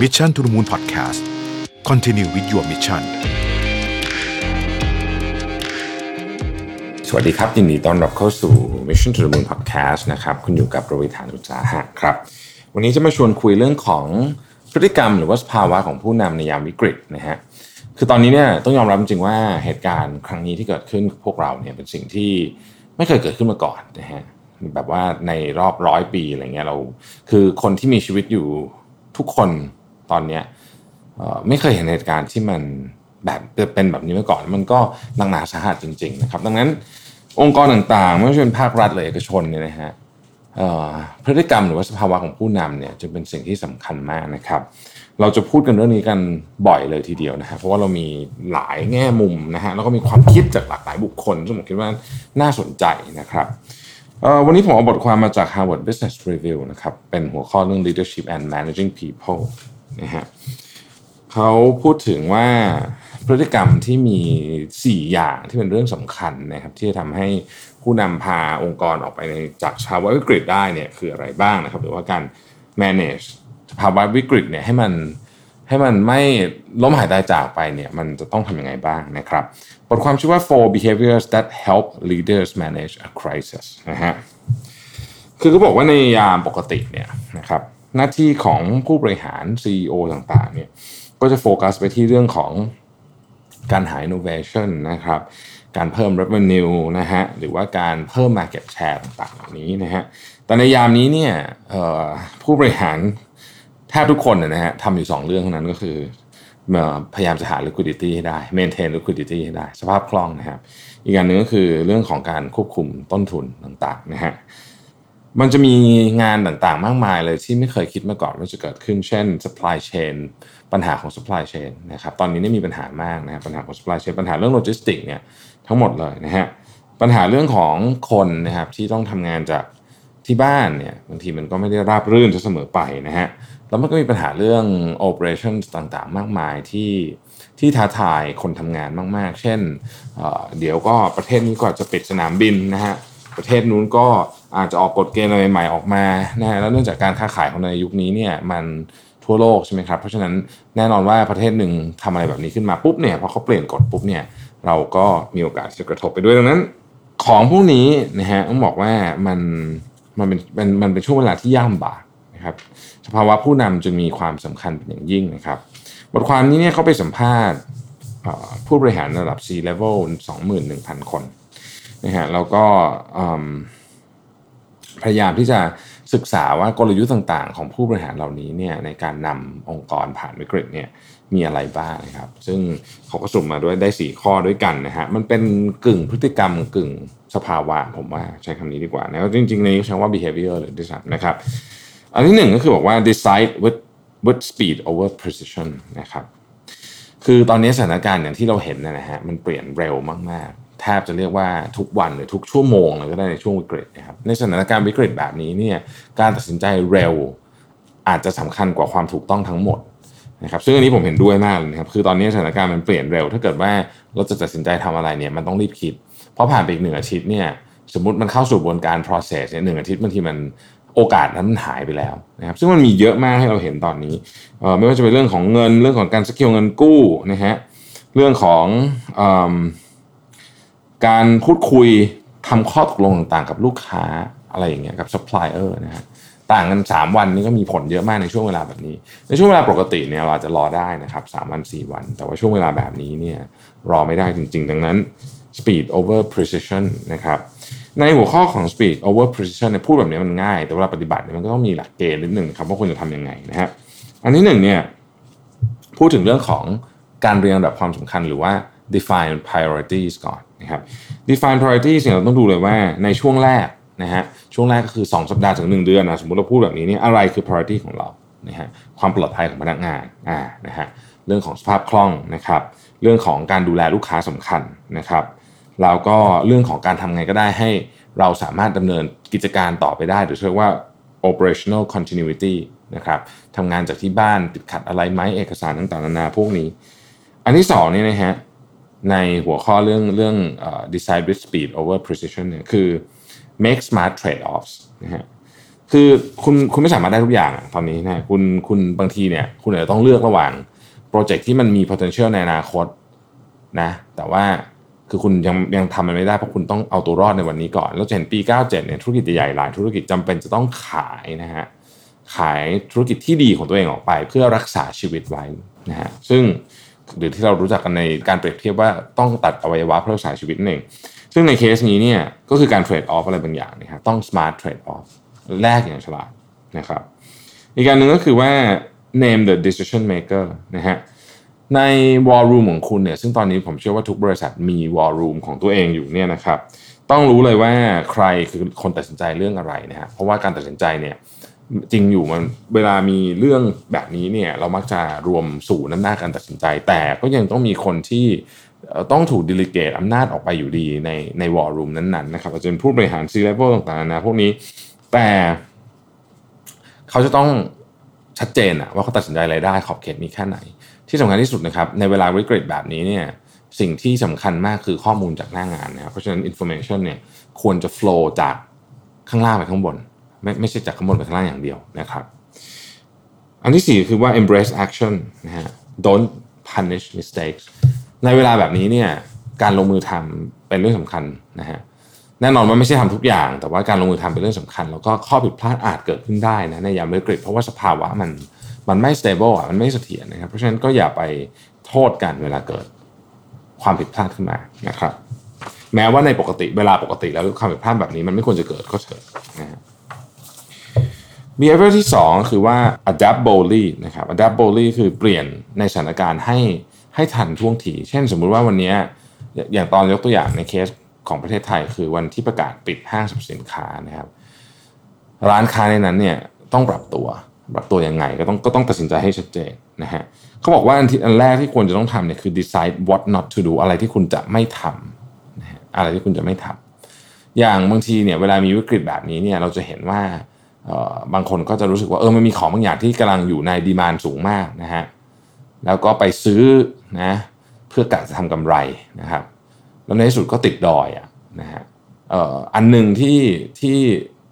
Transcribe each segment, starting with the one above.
Mission to the Moon Podcast Continue with your mission สวัสดีครับ ยินดีต้อนรับเข้าสู่ Mission to the Moon Podcast นะครับ คุณอยู่กับโรวิธานอุตสาหะครับ วันนี้จะมาชวนคุยเรื่องของพฤติกรรมหรือว่าสภาวะของผู้นำในยามวิกฤตนะฮะ คือตอนนี้เนี่ยต้องยอมรับจริงว่าเหตุการณ์ครั้งนี้ที่เกิดขึ้นพวกเราเนี่ยเป็นสิ่งที่ไม่เคยเกิดขึ้นมาก่อนนะฮะแบบว่าในรอบร้อยปีอะไรเงี้ยเรา คือคนที่มีชีวิตอยู่ทุกคน ตอนเนี้ยไม่เคยเห็นเหตุการณ์ที่มันแบบเป็นแบบนี้มาก่อน มันก็หนักหนาสาหัสจริง ๆ นะครับ ดังนั้นองค์กรต่างๆ ไม่ว่าจะเป็นภาครัฐหรือเอกชนเนี่ยนะฮะพฤติกรรมหรือว่าสภาวะของผู้นำเนี่ยจะเป็นสิ่งที่สำคัญมากนะครับ เราจะพูดกันเรื่องนี้กันบ่อยเลยทีเดียวนะฮะเพราะว่าเรามีหลายแง่มุมนะฮะแล้วก็มีความคิดจากหลากหลายบุคคลซึ่งผมคิดว่าน่าสนใจนะครับวันนี้ผมเอาบทความมาจาก Harvard Business Review นะครับเป็นหัวข้อเรื่อง leadership and managing people นะฮะเขาพูดถึงว่าพฤติกรรมที่มี 4 อย่างที่เป็นเรื่องสำคัญนะครับ ที่จะทำให้ผู้นำพาองค์กรออกไปในจากภาวะวิกฤตได้เนี่ยคืออะไรบ้างนะครับ หรือว่าการ manage ภาวะวิกฤตเนี่ยให้มันให้มันไม่ล้มหายตายจากไปเนี่ยมันจะต้องทำยังไงบ้างนะครับ บทความชื่อว่า four behaviors that help leaders manage a crisis นะฮะคือเขาบอกว่าในยามปกติเนี่ยนะครับ หน้าที่ของผู้บริหาร CEO ต่างๆเนี่ยก็จะโฟกัสไปที่เรื่องของการหา innovation นะครับการเพิ่ม revenue นะฮะหรือว่าการเพิ่ม market share ต่างๆเหล่านี้นะฮะแต่ในยามนี้เนี่ยผู้บริหารแทบทุกคนนะฮะทำอยู่ 2 เรื่องเท่านั้นก็คือเอ่อพยายามจะหา liquidity ให้ได้ maintain liquidity ให้ได้ สภาพคล่องนะครับ อีกอันหนึ่งก็คือเรื่องของการควบคุมต้นทุนต่างๆนะฮะ มันจะมีงานต่างๆ มากมายเลยที่ไม่เคยคิดมาก่อนว่าจะเกิดขึ้น เช่น supply chain ปัญหาของ supply chain นะครับ ตอนนี้นี่มีปัญหามากนะครับ ปัญหาของ supply chain ปัญหาเรื่องโลจิสติกเนี่ยทั้งหมดเลยนะฮะ ปัญหาเรื่องของคนนะครับที่ต้องทำงานจากที่บ้านเนี่ยบางทีมันก็ไม่ได้ราบรื่นจะเสมอไปนะฮะ แล้วมันก็มีปัญหาเรื่อง operation ต่างๆ มากมายที่ที่ท้าทายคนทำงานมาก ๆ เช่นเเดี๋ยวก็ประเทศนี้ก็จะปิดสนามบินนะฮะ ประเทศนู้นก็ อาจจะออกกฎเกณฑ์อะไรใหม่ๆออกมานะฮะแล้วเนื่องจากการค้าขายของในยุคนี้เนี่ยมันทั่วโลกใช่ไหมครับเพราะฉะนั้นแน่นอนว่าประเทศหนึ่งทำอะไรแบบนี้ขึ้นมาปุ๊บเนี่ยพอเขาเปลี่ยนกฎปุ๊บเนี่ยเราก็มีโอกาสจะกระทบไปด้วยดังนั้น ของพวกนี้นะฮะต้องบอกว่ามันมันเป็นมันมันเป็นช่วงเวลาที่ยากลำบากนะครับสภาวะผู้นำจึงมีความสำคัญเป็นอย่างยิ่งนะครับ บทความนี้เนี่ยเขาไปสัมภาษณ์ผู้บริหารระดับ C level 21,000 คนนะฮะแล้วก็อืม พยายามที่จะศึกษาว่ากลยุทธ์ต่างๆ ของผู้บริหารเหล่านี้เนี่ยในการนำองค์กรผ่านวิกฤตเนี่ยมีอะไรบ้างนะครับ ซึ่งเขาก็สรุปมมาด้วยได้ 4 ข้อด้วยกันนะฮะมันเป็นกึ่งพฤติกรรมกึ่งสภาวะผมว่าใช้คำนี้ดีกว่านะจริงๆในนี้ใช้ว่า behavior เลยด้วยซ้ำนะครับ อันที่หนึ่งก็คือบอกว่า decide with with speed over precision นะครับคือตอนนี้สถานการณ์อย่างที่เราเห็นนยนะฮะมันเปลี่ยนเร็วมากๆ แทบจะเรียกว่าทุกวันหรือทุกชั่วโมงเลยก็ได้ในช่วงวิกฤตนะครับในสถานการณ์วิกฤตแบบนี้เนี่ยการตัดสินใจเร็วอาจจะสำคัญกว่าความถูกต้องทั้งหมดนะครับซึ่งอันนี้ผมเห็นด้วยมากเลยนะครับคือตอนนี้สถานการณ์มันเปลี่ยนเร็ว ถ้าเกิดว่าเราจะตัดสินใจทำอะไรเนี่ยมันต้องรีบคิด เพราะผ่านไปอีกหนึ่งอาทิตย์เนี่ยสมมติมันเข้าสู่กระบวนการ process เนี่ยหนึ่งอาทิตย์บางทีมันโอกาสนั้นมันหายไปแล้วนะครับซึ่งมันมีเยอะมากให้เราเห็นตอนนี้ไม่ว่าจะเป็นเรื่องของเงินเรื่องของการ secure เงินกู้นะฮะเรื่องของอ การพูดคุยทำข้อตกลงต่างๆ กับลูกค้าอะไรอย่างเงี้ยกับซัพพลายเออร์นะฮะต่างกัน 3 วันนี้ก็มีผลเยอะมากในช่วงเวลาแบบนี้ ในช่วงเวลาปกติเนี่ยเราจะรอได้นะครับ3วัน 4 วัน แต่ว่าช่วงเวลาแบบนี้เนี่ยรอไม่ได้จริง ๆ ดังนั้น speed over precision นะครับในหัวข้อของ speed over precision เนี่ยพูดแบบนี้มันง่าย แต่เวลาปฏิบัติเนี่ยมันก็ต้องมีหลักเกณฑ์นิดหนึ่งครับว่าควรจะทำยังไงนะฮะอันที่หนึ่งเนี่ยพูดถึงเรื่องของการเรียงลำดับความสำคัญหรือว่า define priorities ก่อนนะครับ define priorities เนี่ยเราต้องดูเลยว่าในช่วงแรกนะฮะช่วงแรกก็คือ 2 สัปดาห์ถึง 1 เดือนนะสมมติเราพูดแบบนี้เนี่ยอะไรคือ priority ของเรานะฮะความปลอดภัยของพนักงานอ่านะฮะเรื่องของสภาพคล่องนะครับเรื่องของการดูแลลูกค้าสำคัญนะครับแล้วก็เรื่องของการทำไงก็ได้ให้เราสามารถดำเนินกิจการต่อไปได้ หรือเรียกว่า operational continuity นะครับทำงานจากที่บ้านติดขัดอะไรไหมเอกสารต่างๆนานาพวกนี้ อันที่สองนี่นะฮะ ในหัวข้อเรื่องเรื่อง decide with speed over precision เนี่ยคือ make smart trade offs นะฮะคือคุณคุณไม่สามารถได้ทุกอย่างตอนนี้นะคุณคุณบางทีเนี่ยคุณอาจจะต้องเลือกระหว่างโปรเจกต์ที่มันมี potential ในอนาคตนะแต่ว่าคือคุณยังยังทำมันไม่ได้เพราะคุณต้องเอาตัวรอดในวันนี้ก่อนแล้วจะเห็นปี 97เนี่ยธุรกิจใหญ่หลายธุรกิจจำเป็นจะต้องขายนะฮะขายธุรกิจที่ดีของตัวเองออกไป เพื่อรักษาชีวิตไว้นะฮะซึ่ง หรือที่เรารู้จักกันในการเปรียบเทียบว่าต้องตัดอวัยวะเพื่อรักษาชีวิตนั่นเองซึ่งในเคสนี้เนี่ยก็คือการเทรดออฟอะไรบางอย่างนะครับต้อง smart trade off แลกอย่างฉลาดนะครับอีกการหนึ่งก็คือว่า name the decision maker นะฮะใน war room ของคุณเนี่ยซึ่งตอนนี้ผมเชื่อว่าทุกบริษัทมี war room ของตัวเองอยู่เนี่ยนะครับต้องรู้เลยว่าใครคือคนตัดสินใจเรื่องอะไรนะฮะเพราะว่าการตัดสินใจเนี่ย จริงอยู่มันเวลามีเรื่องแบบนี้เนี่ยเรามักจะรวมศูนย์อำนาจการตัดสินใจ แต่ก็ยังต้องมีคนที่ต้องถูก delegate อำนาจออกไปอยู่ดีในใน war room นั้นๆนะครับอาจจะเป็นผู้บริหารซีเลเวลต่างๆนะพวกนี้แต่เขาจะต้องชัดเจนอะว่าเขาตัดสินใจอะไรได้ขอบเขตมีแค่ไหน ที่สำคัญที่สุดนะครับในเวลาวิกฤตแบบนี้เนี่ยสิ่งที่สำคัญมากคือข้อมูลจากหน้างานนะครับเพราะฉะนั้น information เนี่ยควรจะ flow จากข้างล่างไปข้างบน ไม่ไม่ใช่จากข้างบนไปข้างล่างอย่างเดียวนะครับ อันที่สี่คือว่า embrace action นะฮะ don't punish mistakes ในเวลาแบบนี้เนี่ยการลงมือทำเป็นเรื่องสำคัญนะฮะแน่นอนว่าไม่ใช่ทำทุกอย่าง แต่ว่าการลงมือทำเป็นเรื่องสำคัญ แล้วก็ข้อผิดพลาดอาจเกิดขึ้นได้นะในยามวิกฤตเพราะว่าสภาวะมันมันไม่ stable อะมันไม่เสถียรนะครับ เพราะฉะนั้นก็อย่าไปโทษกันเวลาเกิดความผิดพลาดขึ้นมานะครับ แม้ว่าในปกติเวลาปกติแล้วความผิดพลาดแบบนี้มันไม่ควรจะเกิดก็เถอะนะฮะ behavior ที่2คือว่า adapt boldly นะครับ adapt boldly คือเปลี่ยนในสถานการณ์ให้ให้ทันท่วงที เช่นสมมุติว่าวันนี้อย่างตอนยกตัวอย่างในเคสของประเทศไทย คือวันที่ประกาศปิดห้างสรรพสินค้านะครับ ร้านค้าในนั้นเนี่ยต้องปรับตัวปรับตัวยังไงก็ต้องก็ต้องตัดสินใจให้ชัดเจนนะฮะเขาบอกว่าอันที่อันแรกที่ควรจะต้องทำเนี่ยคือ decide what not to do อะไรที่คุณจะไม่ทำนะฮะอะไรที่คุณจะไม่ทำอย่างบางทีเนี่ยเวลามีวิกฤตแบบนี้เนี่ยเราจะเห็นว่า บางคนก็จะรู้สึกว่าเออมันมีของบางอย่างที่กำลังอยู่ในดีมานสูงมากนะฮะแล้วก็ไปซื้อนะเพื่อกะจะทำกำไรนะครับ แล้วในที่สุดก็ติดดอยอะนะฮะอันหนึ่งที่ที่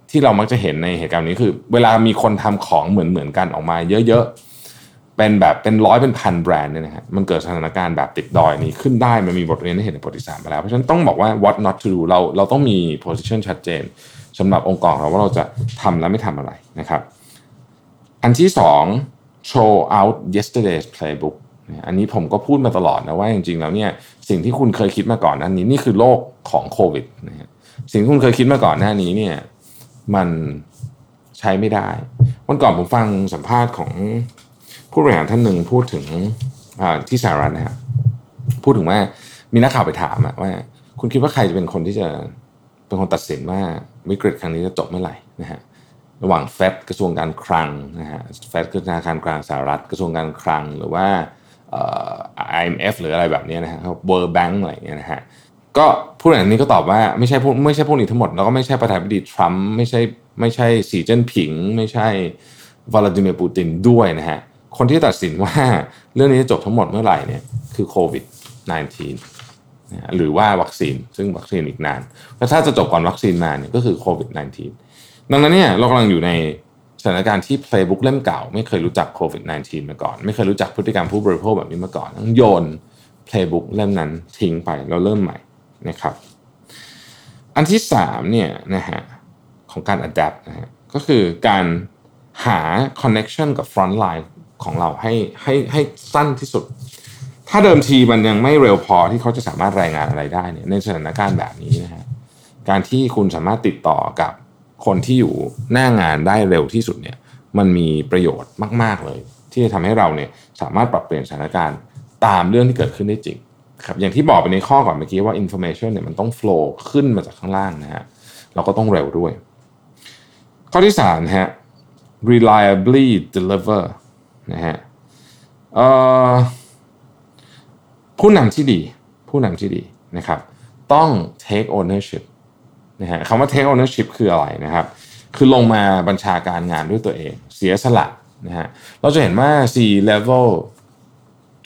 ที่เรามักจะเห็นในเหตุการณ์นี้คือ เวลามีคนทำของเหมือนเหมือนกันออกมาเยอะๆ เป็นแบบเป็นร้อยเป็นพันแบรนด์เนี่ยนะฮะมันเกิดสถานการณ์แบบติดดอยนี้ขึ้นได้มันมีบทเรียนให้เห็นในประวัติศาสตร์มาแล้ว เพราะฉะนั้นต้องบอกว่า what not to do เราเราต้องมี position ชัดเจน สำหรับองค์กรเราว่าเราจะทำและไม่ทำอะไรนะครับ อันที่สอง show out yesterday's playbook อันนี้ผมก็พูดมาตลอดนะว่าจริงๆแล้วเนี่ยสิ่งที่คุณเคยคิดมาก่อนนั้นนี้นี่คือโลกของโควิดนะฮะสิ่งที่คุณเคยคิดมาก่อนหน้านี้เนี่ยมันใช้ไม่ได้ วันก่อนผมฟังสัมภาษณ์ของผู้บริหารท่านหนึ่งพูดถึงที่สหรัฐนะฮะพูดถึงว่ามีนักข่าวไปถามว่า คุณคิดว่าใครจะเป็นคนที่จะเป็นคนตัดสินว่าวิกฤตครั้งนี้จะจบเมื่อไหร่นะฮะระหว่างเฟดกระทรวงการคลังนะฮะเฟดคือธนาคารกลางสหรัฐกระทรวงการคลังหรือว่า IMF หรืออะไรแบบนี้นะฮะ World Bank อะไรอย่างเงี้ยนะฮะก็ผู้อย่างนี้ก็ตอบว่าไม่ใช่พวกไม่ใช่พวกนี้ทั้งหมด แล้วก็ไม่ใช่ประธานาธิบดีทรัมป์ไม่ใช่ไม่ใช่สีเจิ้นผิง ไม่ใช่วลาดิเมียร์ปูตินด้วยนะฮะคนที่ตัดสินว่าเรื่องนี้จะจบทั้งหมดเมื่อไหร่เนี่ยคือโควิด -19 หรือว่าวัคซีน ซึ่งวัคซีนอีกนานแล้วถ้าจะจบก่อนวัคซีนมาเนี่ยก็คือโควิด -19 ดังนั้นเนี่ยเรากำลังอยู่ในสถานการณ์ที่ playbook เล่มเก่า ไม่เคยรู้จักโควิด -19 มาก่อน ไม่เคยรู้จักพฤติกรรมผู้บริโภคแบบนี้มาก่อนต้องโยน playbook เล่มนั้นทิ้งไปแล้วเริ่มใหม่นะครับ อันที่สามเนี่ยนะฮะของการ adapt นะฮะก็คือการหา connection กับ front line ของเราให้ให้ให้สั้นที่สุด ถ้าเดิมทีมันยังไม่เร็วพอที่เขาจะสามารถรายงานอะไรได้เนี่ยในสถานการณ์แบบนี้นะฮะการที่คุณสามารถติดต่อกับคนที่อยู่หน้างานได้เร็วที่สุดเนี่ยมันมีประโยชน์มาก ๆเลย ที่จะทำให้เราเนี่ยสามารถปรับเปลี่ยนสถานการณ์ตามเรื่องที่เกิดขึ้นได้จริงครับอย่างที่บอกไปในข้อก่อนเมื่อกี้ว่า information เนี่ยมันต้อง flow ขึ้นมาจากข้างล่างนะฮะเราก็ต้องเร็วด้วย ข้อที่สามนะฮะ reliably deliver นะฮะเอ่อ ผู้นำที่ดี ผู้นำที่ดีนะครับ ต้อง take ownership นะฮะคำว่า take ownership คืออะไรนะครับ คือลงมาบัญชาการงานด้วยตัวเอง เสียสละนะฮะเราจะเห็นว่า C level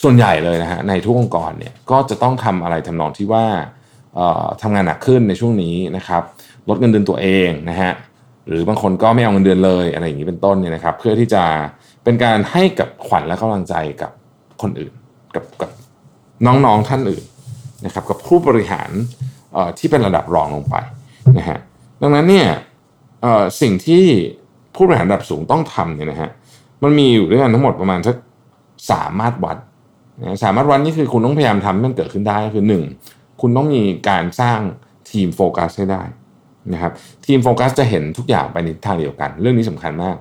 ส่วนใหญ่เลยนะฮะในทุกองค์กรเนี่ยก็จะต้องทำอะไรทำนองที่ว่าทำงานหนักขึ้นในช่วงนี้นะครับลดเงินเดือนตัวเองนะฮะหรือบางคนก็ไม่เอาเงินเดือนเลยอะไรอย่างนี้เป็นต้นเนี่ยนะครับ เพื่อที่จะเป็นการให้กับขวัญและกำลังใจกับคนอื่น กับกับ น้องๆท่านอื่นนะครับกับผู้บริหารที่เป็นระดับรองลงไปนะฮะดังนั้นเนี่ยสิ่งที่ผู้บริหารระดับสูงต้องทำเนี่ยนะฮะมันมีอยู่ด้วยกันทั้งหมดประมาณสักสามารถวัดสามารถวัดนี่คือคุณต้องพยายามทำให้มันเกิดขึ้นได้คือหนึ่งคุณต้องมีการสร้างทีมโฟกัสให้ได้นะครับทีมโฟกัสจะเห็นทุกอย่างไปในทางเดียวกัน เรื่องนี้สำคัญมาก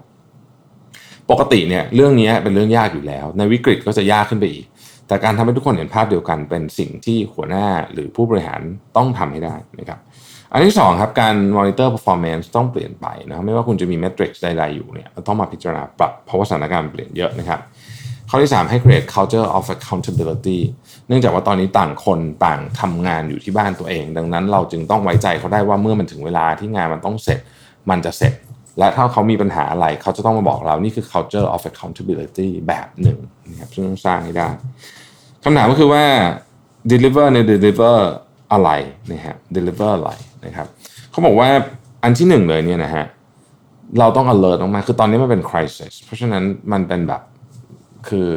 ปกติเนี่ยเรื่องนี้เป็นเรื่องยากอยู่แล้ว ในวิกฤตก็จะยากขึ้นไปอีก แต่การทำให้ทุกคนเห็นภาพเดียวกัน เป็นสิ่งที่หัวหน้าหรือผู้บริหารต้องทำให้ได้นะครับอันที่2ครับการ monitor performance ต้องเปลี่ยนไปนะไม่ว่าคุณจะมี metrics ใดๆอยู่เนี่ยต้องมาพิจารณาปรับเพราะว่าสถานการณ์เปลี่ยนเยอะนะครับข้อที่ 3 ให้ create culture of accountability เนื่องจากว่าตอนนี้ต่างคนต่างทำงานอยู่ที่บ้านตัวเอง ดังนั้นเราจึงต้องไว้ใจเขาได้ว่าเมื่อมันถึงเวลาที่งานมันต้องเสร็จมันจะเสร็จ และถ้าเขามีปัญหาอะไรเขาจะต้องมาบอกเรานี่คือ culture of accountability แบบหนึ่งนะครับซึ่งต้องสร้างให้ได้ คำถามก็คือว่า deliver ใน deliver อะไรนะฮะ deliver อะไรนะครับเขาบอกว่าอันที่หนึ่งเลยเนี่ยนะฮะเราต้อง alert ออกมาคือตอนนี้มันเป็น crisis เพราะฉะนั้นมันเป็นแบบคือ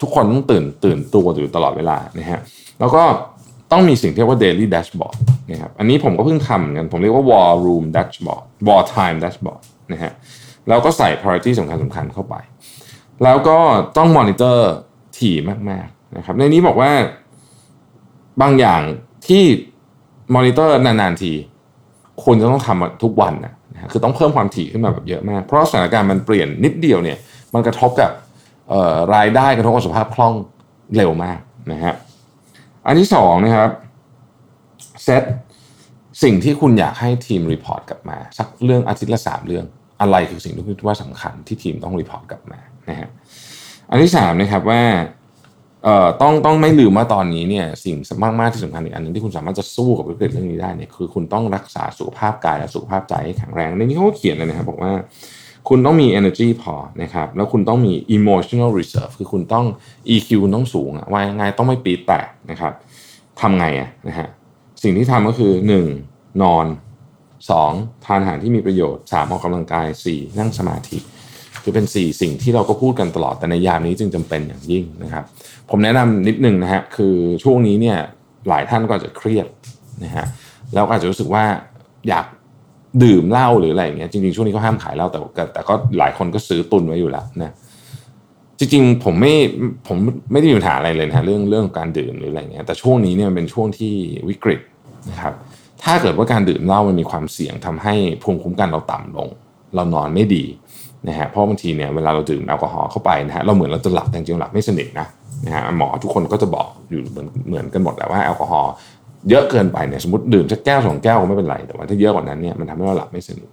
ทุกคนต้องตื่นตื่นตัวอยู่ตลอดเวลานะฮะแล้วก็ต้องมีสิ่งที่เรียกว่า daily dashboard นะครับอันนี้ผมก็เพิ่งทำกันผมเรียกว่า war room dashboard war time dashboard นะฮะแล้วก็ใส่ priority สำคัญสำคัญเข้าไป แล้วก็ต้อง monitor ถี่มากๆ นะครับในนี้บอกว่าบางอย่างที่มอนิเตอร์นานๆทีคุณจะต้องทำทุกวันนะคือต้องเพิ่มความถี่ขึ้นมาแบบเยอะมาก เพราะสถานการณ์มันเปลี่ยนนิดเดียวเนี่ย มันกระทบกับรายได้กระทบกับสภาพคล่องเร็วมากนะฮะอันที่สองนะครับเซตสิ่งที่คุณอยากให้ทีม report กลับมา สักเรื่องอาทิตย์ละสามเรื่องอะไรคือสิ่งที่คิดว่าสำคัญที่ทีมต้อง report กลับมานะฮะอันที่สามนะครับว่า เอ่อต้องต้องไม่ลืมว่าตอนนี้เนี่ยสิ่งมากมากที่สำคัญอีกอันหนึ่งที่คุณสามารถจะสู้กับวิกฤตเรื่องนี้ได้เนี่ยคือคุณต้องรักษาสุขภาพกายและสุขภาพใจให้แข็งแรงในนี้เขาเขียนเลยนะครับบอกว่าคุณต้องมี energy พอนะครับแล้วคุณต้องมี emotional reserve คือคุณต้อง EQ คุณต้องสูงอะว่ายังไงต้องไม่ปีแตกนะครับทำไงอะนะฮะสิ่งที่ทำก็คือ 1. นอน 2. ทานอาหารที่มีประโยชน์ 3. ออกกำลังกาย 4. นั่งสมาธิ คือเป็น 4 สิ่งที่เราก็พูดกันตลอดแต่ในยามนี้จึงจำเป็นอย่างยิ่งนะครับ ผมแนะนำนิดนึงนะฮะคือช่วงนี้เนี่ยหลายท่านก็จะเครียดนะฮะแล้วอาจจะรู้สึกว่าอยากดื่มเหล้าหรืออะไรอย่างเงี้ยจริงๆ ช่วงนี้ก็ห้ามขายเหล้าแต่แต่ก็หลายคนก็ซื้อตุนไว้อยู่แล้วนะจริงๆผมไม่ผมไม่ได้มีปัญหาอะไรเลยนะเรื่องเรื่องการดื่มหรืออะไรเงี้ยแต่ช่วงนี้เนี่ยมันเป็นช่วงที่วิกฤตนะครับถ้าเกิดว่าการดื่มเหล้ามันมีความเสี่ยงทำให้ภูมิคุ้มกันเราต่ำลง เรานอนไม่ดี นะฮะเพราะบางทีเนี่ยเวลาเราดื่มแอลกอฮอล์เข้าไปนะฮะเราเหมือนเราจะหลับแต่จริงๆหลับไม่สนิทนะนะฮะหมอทุกคนก็จะบอกอยู่เหมือนเหมือนกันหมดแหละว่าแอลกอฮอล์เยอะเกินไปเนี่ยสมมติดื่มสักแก้วสองแก้วก็ไม่เป็นไรแต่ว่าถ้าเยอะกว่านั้นเนี่ยมันทำให้เราหลับไม่สนิท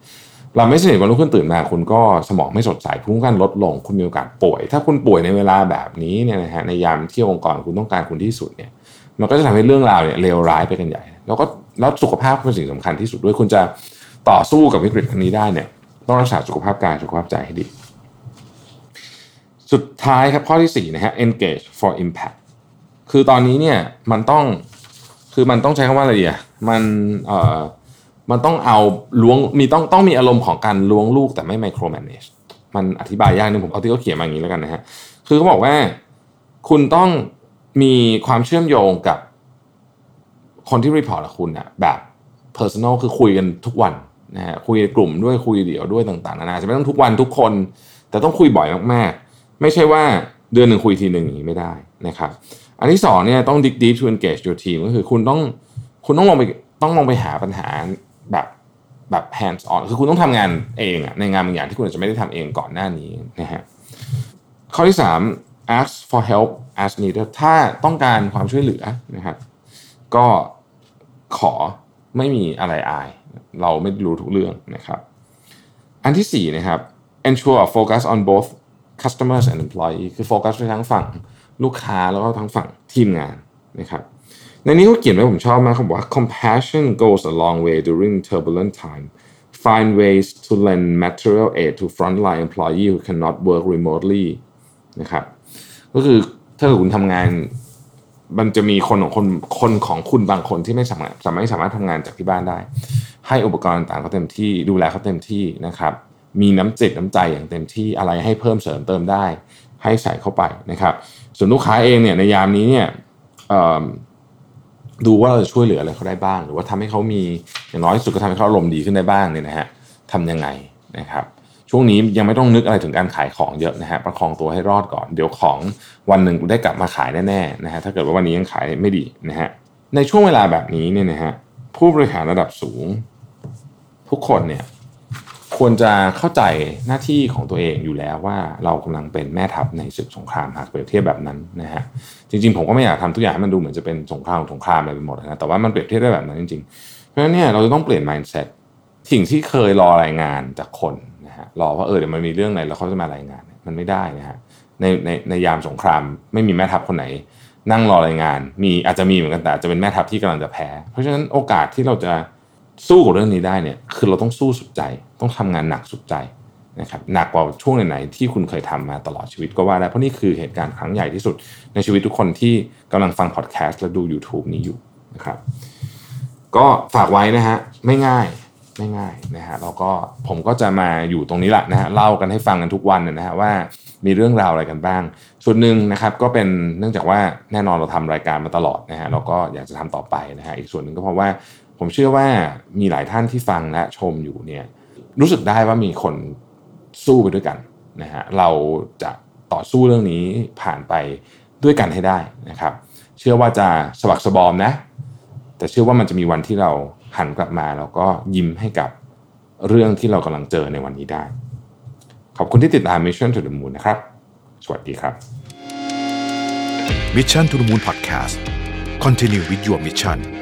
หลับไม่สนิทวันรุ่งขึ้นตื่นมาคุณก็สมองไม่สดใสภูมิคุ้มกันลดลงคุณมีโอกาสป่วย ถ้าคุณป่วยในเวลาแบบนี้เนี่ยนะฮะในยามที่องค์กรคุณต้องการคุณที่สุดเนี่ยมันก็จะทำให้เรื่องราวเนี่ยเลวร้ายไปกันใหญ่ แล้วก็แล้วสุขภาพเป็นสิ่งสำคัญที่สุดด้วยคุณจะต่อสู้กับวิกฤตครั้งนี้ได้เนี่ย ต้องรักษาสุขภาพกายสุขภาพใจให้ดี สุดท้ายครับข้อที่4นะฮะ engage for impact คือตอนนี้เนี่ยมันต้องคือมันต้องใช้คำว่าอะไรอะมันเอ่อมันต้องเอาล้วงมีต้องต้องมีอารมณ์ของการล้วงลูกแต่ไม่ micro manage มันอธิบายยากนึงผมเอาที่เขาเขียนมาอย่างนี้แล้วกันนะฮะคือเขาบอกว่าคุณต้องมีความเชื่อมโยงกับคนที่รีพอร์ตกับคุณอะแบบ personal คือคุยกันทุกวัน นะฮะคุยกลุ่มด้วยคุยเดี่ยวด้วยต่างๆนานาจะไม่ต้องทุกวันทุกคน แต่ต้องคุยบ่อยมากๆ ไม่ใช่ว่าเดือนหนึ่งคุยทีหนึ่งอย่างนี้ไม่ได้นะครับอันที่สองเนี่ยต้อง dig deep to engage your team ก็คือคุณต้องคุณต้องลงไปต้องลงไปหาปัญหาแบบแบบ hands on คือคุณต้องทำงานเองอะในงานบางอย่างที่คุณอาจจะไม่ได้ทำเองก่อนหน้านี้นะฮะข้อที่สาม ask for help as needed ถ้าต้องการความช่วยเหลือนะครับก็ขอ ไม่มีอะไรอาย เราไม่รู้ทุกเรื่องนะครับ อันที่สี่นะครับ ensure focus on both customers and employee คือโฟกัสไปทั้งฝั่งลูกค้าแล้วก็ทั้งฝั่งทีมงานนะครับ ในนี้เขาเขียนไว้ผมชอบมากเขาบอกว่า compassion goes a long way during turbulent time find ways to lend material aid to frontline employee who cannot work remotely นะครับ ก็คือถ้าคุณทำงาน มันจะมีคนของคนคนของคุณบางคนที่ไม่สามารถสามารถสามารถทำงานจากที่บ้านได้ ให้อุปกรณ์ต่างเขาเต็มที่ดูแลเขาเต็มที่นะครับ มีน้ำจิตน้ำใจอย่างเต็มที่อะไรให้เพิ่มเสริมเติมได้ ให้ใส่เข้าไปนะครับ ส่วนลูกค้าเองเนี่ยในยามนี้เนี่ยดูว่าเราจะช่วยเหลืออะไรเขาได้บ้าง หรือว่าทำให้เขามีอย่างน้อยสุดก็ทำให้เขาอารมณ์ดีขึ้นได้บ้างเนี่ยนะฮะทำยังไงนะครับ ช่วงนี้ยังไม่ต้องนึกอะไรถึงการขายของเยอะนะฮะประคองตัวให้รอดก่อน เดี๋ยวของวันหนึ่งได้กลับมาขายแน่ๆนะฮะถ้าเกิดว่าวันนี้ยังขายไม่ดีนะฮะในช่วงเวลาแบบนี้เนี่ยนะฮะผู้บริหารระดับสูง ทุกคนเนี่ยควรจะเข้าใจหน้าที่ของตัวเองอยู่แล้วว่าเรากำลังเป็นแม่ทัพในศึกสงครามหากเปรียบเทียบแบบนั้นนะฮะจริงๆ ผมก็ไม่อยากทำทุกอย่างให้มันดูเหมือนจะเป็นสงครามสงครามอะไรไปหมดนะแต่ว่ามันเปรียบเทียบได้แบบนั้นจริงๆ เพราะฉะนั้นเนี่ยเราจะต้องเปลี่ยน mindset สิ่งที่เคยรอรายงานจากคน รอว่าเออเดี๋ยวมันมีเรื่องอะไรแล้วเขาจะมารายงาน มันไม่ได้นะฮะในในในยามสงครามไม่มีแม่ทัพคนไหน นั่งรอรายงาน มีอาจจะมีเหมือนกันแต่จะเป็นแม่ทัพที่กำลังจะแพ้ เพราะฉะนั้นโอกาสที่เราจะสู้กับเรื่องนี้ได้เนี่ยคือเราต้องสู้สุดใจ ต้องทำงานหนักสุดใจนะครับหนักกว่าช่วงไหนๆที่คุณเคยทำมาตลอดชีวิตก็ว่าได้เพราะนี่คือเหตุการณ์ครั้งใหญ่ที่สุด ในชีวิตทุกคนที่กำลังฟังพอดแคสต์และดู YouTube นี้อยู่นะครับก็ฝากไว้นะฮะไม่ง่าย ไม่ง่ายนะฮะแล้วก็ผมก็จะมาอยู่ตรงนี้แหละนะฮะเล่ากันให้ฟังกันทุกวันนะฮะว่ามีเรื่องราวอะไรกันบ้าง ส่วนหนึ่งนะครับก็เป็นเนื่องจากว่าแน่นอนเราทำรายการมาตลอดนะฮะเราก็อยากจะทำต่อไปนะฮะอีกส่วนหนึ่งก็เพราะว่าผมเชื่อว่ามีหลายท่านที่ฟังและชมอยู่เนี่ยรู้สึกได้ว่ามีคนสู้ไปด้วยกันนะฮะเราจะต่อสู้เรื่องนี้ผ่านไปด้วยกันให้ได้นะครับ เชื่อว่าจะสวักสบอมนะ แต่เชื่อว่ามันจะมีวันที่เรา หันกลับมาแล้วก็ยิ้มให้กับเรื่องที่เรากำลังเจอในวันนี้ได้ ขอบคุณที่ติดตาม Mission to the Moon นะครับ สวัสดีครับ Mission to the Moon Podcast Continue with your mission